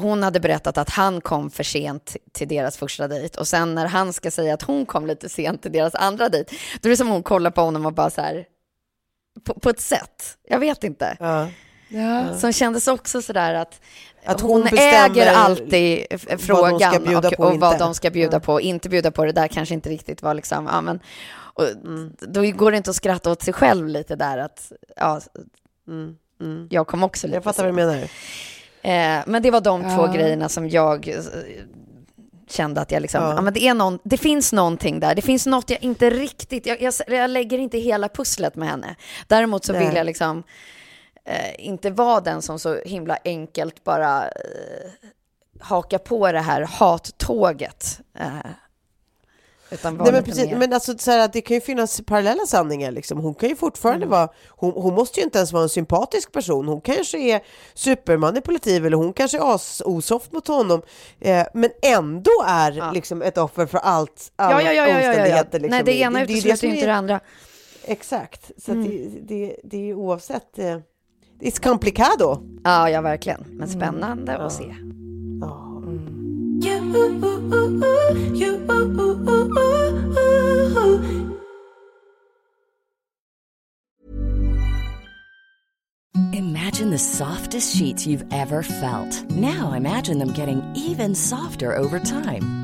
hon hade berättat att han kom för sent till deras första dejt. Och sen när han ska säga att hon kom lite sent till deras andra dejt, då är det som hon kollar på honom och bara så här, på, på ett sätt, jag vet inte. Ja. Ja. Som kändes också sådär att, Att hon hon, äger alltid vad frågan bjuda och, på och vad de ska bjuda på. Inte bjuda på det där kanske inte riktigt var liksom, ja men, och, då går det inte att skratta åt sig själv lite där att, ja, Mm, mm. jag kom också lite Jag fattar vad du menar. Eh, men det var de två Ja. grejerna som jag eh, kände att jag liksom, ja. Ja. men det, är någon, det finns någonting där, det finns något jag inte riktigt, jag, jag, jag lägger inte hela pusslet med henne. Däremot så Nej. vill jag liksom eh, inte vara den som så himla enkelt bara eh, haka på det här hattåget. Eh, utan Nej, men, precis, mer- men alltså, så här, det kan ju finnas parallella sanningar. Liksom. Hon kan ju fortfarande vara, hon, hon måste ju inte ens vara en sympatisk person. Hon kanske är supermanipulativ eller hon kanske är as osoft mot honom. Eh, men ändå är Ja. liksom ett offer för allt, alla ja, ja, omständigheter. Liksom. Nej, det ena utesluter inte det andra. Exakt, så Mm. det, det, det är oavsett. Eh, it's complicado. Ja, ja, verkligen. Men spännande att se. Ja. Imagine the softest sheets you've ever felt. Now imagine them getting even softer over time.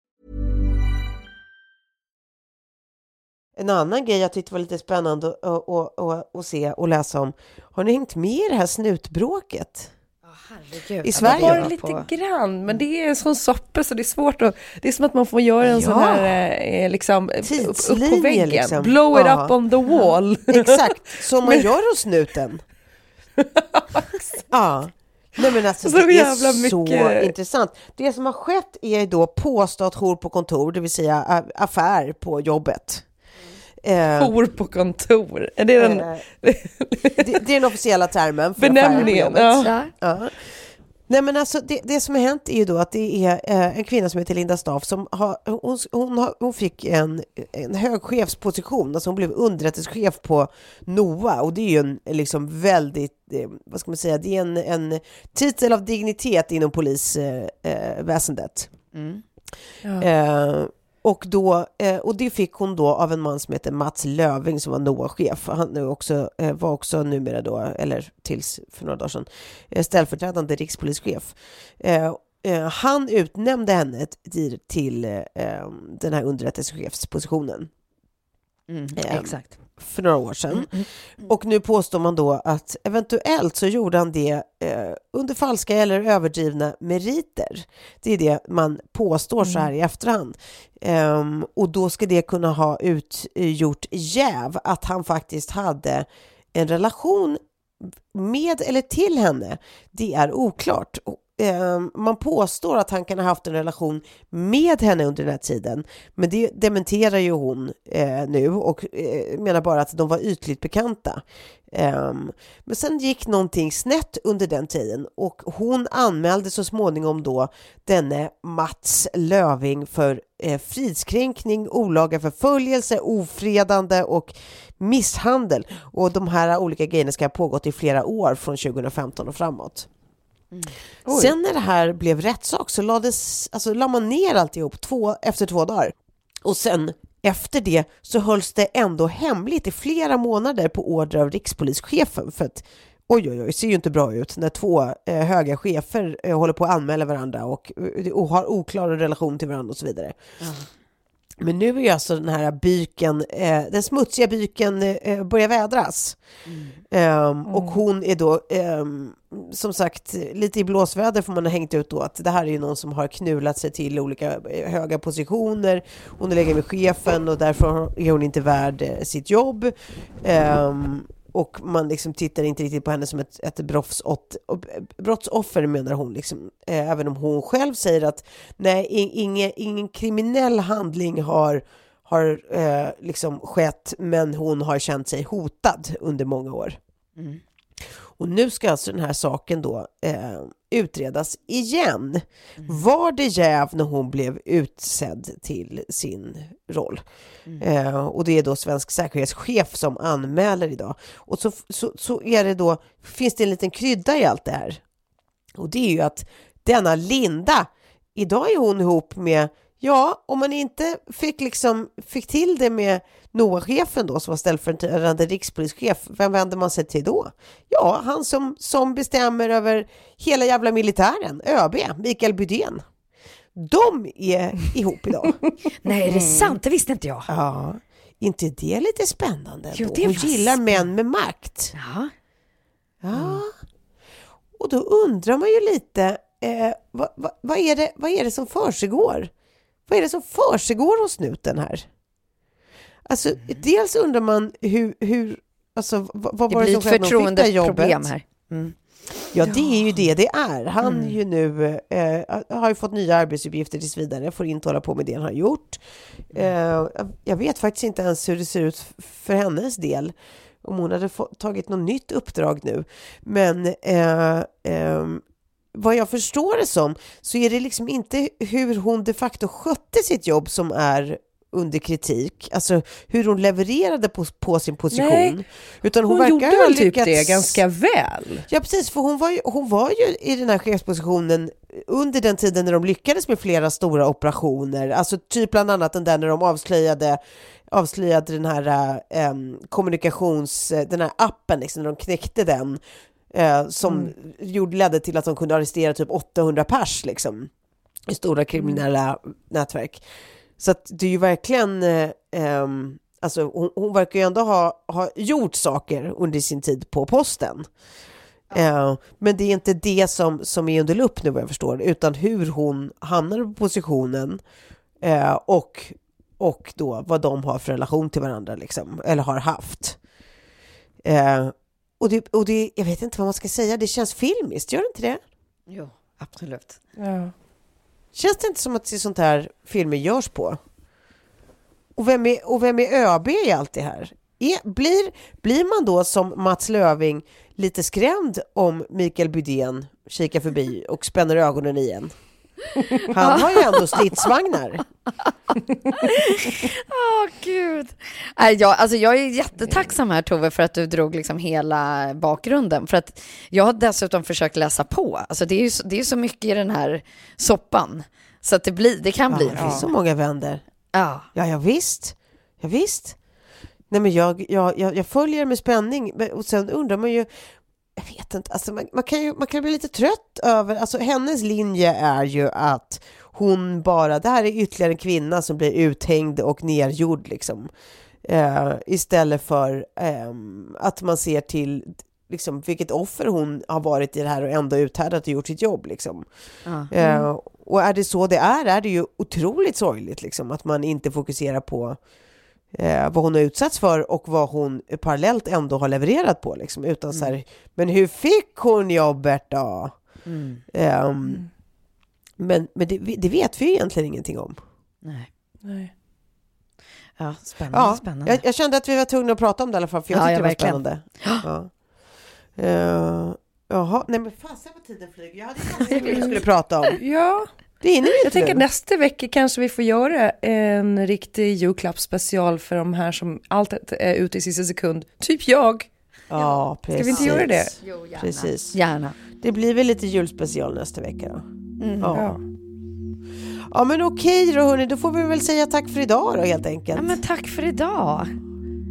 En annan grej jag tyckte var lite spännande att, att, att, att, se och läsa om. Har ni hängt med i det här snutbråket? Herregud. I Sverige? Bara lite grann, men det är en sån soppa så det är svårt att... Det är som att man får göra en sån Ja. här, eh, liksom, upp, upp på Tidslinje, väggen. liksom. Blow it Ja. up on the wall. Exakt, som man gör hos snuten. ja. Nej men alltså Så det jävla är så mycket- intressant. Det som har skett är då påstått hor på kontor, det vill säga affär på jobbet. Eh, Hor på kontor. Är det den Eh, det, det är den officiella termen. För benämningen? Ja. Ja. Nej men alltså det, det som har hänt är ju då att det är eh, en kvinna som heter Linda Staff som har, hon, hon, har, hon fick en, en hög chefsposition, alltså hon blev underrättelsechef på NOA och det är ju en liksom väldigt, eh, vad ska man säga, det är en, en titel av dignitet inom polisväsendet. Mm. Eh, och, då, eh, och det fick hon då av en man som heter Mats Löving som var NOA-chef. Han också, eh, var också numera då, eller tills för några dagar sedan, eh, ställföreträdande rikspolischef. Han utnämnde henne till, till den här underrättelsechefspositionen. Mm, Eh, exakt. För några år sedan. Och nu påstår man då att eventuellt så gjorde han det eh, under falska eller överdrivna meriter. Det är det man påstår så här i efterhand. Ehm, och då ska det kunna ha utgjort jäv att han faktiskt hade en relation med eller till henne. Det är oklart. Ehm, man påstår att han kan ha haft en relation med henne under den här tiden, men det dementerar ju hon eh, nu och eh, menar bara att de var ytligt bekanta. Eh, men sen gick någonting snett under den tiden och hon anmälde så småningom då denne Mats Löving för eh, fridskränkning, olaga förföljelse, ofredande och misshandel. Och de här olika grejerna ska ha pågått i flera år från 2015 och framåt. Sen när det här blev rättssak så lades, alltså, la man ner alltihop två, efter två dagar. Och sen efter det så hölls det ändå hemligt i flera månader på order av rikspolischefen för att oj, oj, oj, ser ju inte bra ut när två eh, höga chefer eh, håller på att anmäla varandra och, och har oklara relation till varandra och så vidare. Men nu är alltså den här byken, eh, den smutsiga byken eh, börjar vädras. Ehm, Och hon är då, ehm, som sagt, lite i blåsväder får man ha hängt ut då att det här är ju någon som har knulat sig till olika eh, höga positioner. Hon är legat med chefen och därför är hon inte värd eh, sitt jobb. Ehm, och man liksom tittar inte riktigt på henne som ett, ett brottsoffer menar hon, liksom, eh, även om hon själv säger att nej, ingen, ingen kriminell handling har, har eh, liksom skett, men hon har känt sig hotad under många år. Mm. Och nu ska alltså den här saken då eh, utredas igen. Var det jäv när hon blev utsedd till sin roll? Eh, och det är då svensk säkerhetschef som anmäler idag. Och så, så, så är det då, finns det en liten krydda i allt det här. Och det är ju att denna Linda, idag är hon ihop med, ja, om man inte fick, liksom, fick till det med NOA-chefen då, som var ställföreträdande rikspolischef, vem vänder man sig till då? Ja, han som, som bestämmer över hela jävla militären, ÖB, Mikael Bydén. De är ihop idag. Nej, är det sant? Det visste inte jag. Ja, inte det är lite spännande? Jo, det Hon gillar män med makt. Ja. Ja. Och då undrar man ju lite, eh, vad, vad, vad, är det, vad är det som försiggår? Vad är det som försiggår hos snuten här? Alltså, dels undrar man hur, hur alltså, vad, vad var det blir som ett skedde det här förtroendeproblem jobbet? här. Mm. Ja, det är ju det det är. Han Mm. ju nu eh, har ju fått nya arbetsuppgifter tills vidare, får inte hålla på med det han har gjort. Eh, jag vet faktiskt inte ens hur det ser ut för hennes del, om hon hade tagit något nytt uppdrag nu. Men eh, ehm, vad jag förstår det som så är det liksom inte hur hon de facto skötte sitt jobb som är under kritik, alltså hur hon levererade på, på sin position. Nej, Utan hon, hon verkar gjorde väl typ lyckats... det ganska väl. Ja precis, för hon var, ju, hon var ju i den här chefspositionen under den tiden när de lyckades med flera stora operationer, alltså typ bland annat den där när de avslöjade avslöjade den här eh, kommunikations, den här appen, liksom, när de knäckte den, eh, som Mm. gjorde, ledde till att de kunde arrestera typ 800 pers liksom, i stora kriminella nätverk. Så att det är ju verkligen, eh, ehm, alltså hon, hon verkar ju ändå ha, ha gjort saker under sin tid på posten. Eh, men det är inte det som, som är under lupp nu vad jag förstår, utan hur hon hamnade på positionen eh, och, och då vad de har för relation till varandra, liksom, eller har haft. Eh, och det, och det, jag vet inte vad man ska säga, det känns filmiskt, gör det inte det? Jo, absolut. Ja. Känns det inte som att det är sånt här filmer görs på? Och vem är, och vem är ÖB i allt det här? Är, blir, blir man då som Mats Löving lite skrämd om Mikael Bydén kikar förbi och spänner ögonen igen? Han har ju ändå stridsvagnar. Åh gud. Nej, jag, alltså jag är jättetacksam här Tove för att du drog liksom hela bakgrunden. För att jag har dessutom försökt läsa på. Alltså det är ju så, det är så mycket i den här soppan. Så att det, blir, det kan bli Ja, en det finns så film. många vänder. Ja. Ja, ja visst. Ja, visst. Nej, men jag, jag, jag, jag följer med spänning. Och sen undrar man ju, jag vet inte, alltså man, man, kan ju man kan bli lite trött över, alltså hennes linje är ju att hon bara, det här är ytterligare en kvinna som blir uthängd och nergjord liksom. Eh, istället för ehm, att man ser till liksom, vilket offer hon har varit i det här och ändå uthärdat och gjort sitt jobb. Liksom. Ja. Eh, och är det så det är, är det ju otroligt sorgligt liksom, att man inte fokuserar på eh, vad hon har utsatts för och vad hon parallellt ändå har levererat på. Liksom, utan så här, men hur fick hon jobbet då? Mm. Ehm, Men, men det, det vet vi ju egentligen ingenting om. Nej. Nej. Ja, spännande. Ja, spännande. jag, jag kände att vi var tvungna att prata om det i alla fall, för jag Ja, tyckte ja, det var verkligen. spännande. Ja. Uh, jaha, nej men fasen vad tiden flyger. Jag hade fasen vi skulle prata om. Ja, Det hinner vi jag inte tänker nästa vecka kanske vi får göra en riktig julklappsspecial för de här som alltid är ute i sista sekund. Typ jag. Ja, precis. Ska vi inte göra det? Jo, gärna. Precis. Gärna. Det blir väl lite julspecial nästa vecka då. Mm. Ja. Ja. ja, men okej då hörni, då får vi väl säga tack för idag då helt enkelt. Ja, men tack för idag.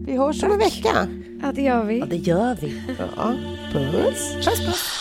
Vi hörs om en vecka. Ja, det gör vi. Ja, det gör vi. Ja, puss. Puss, puss.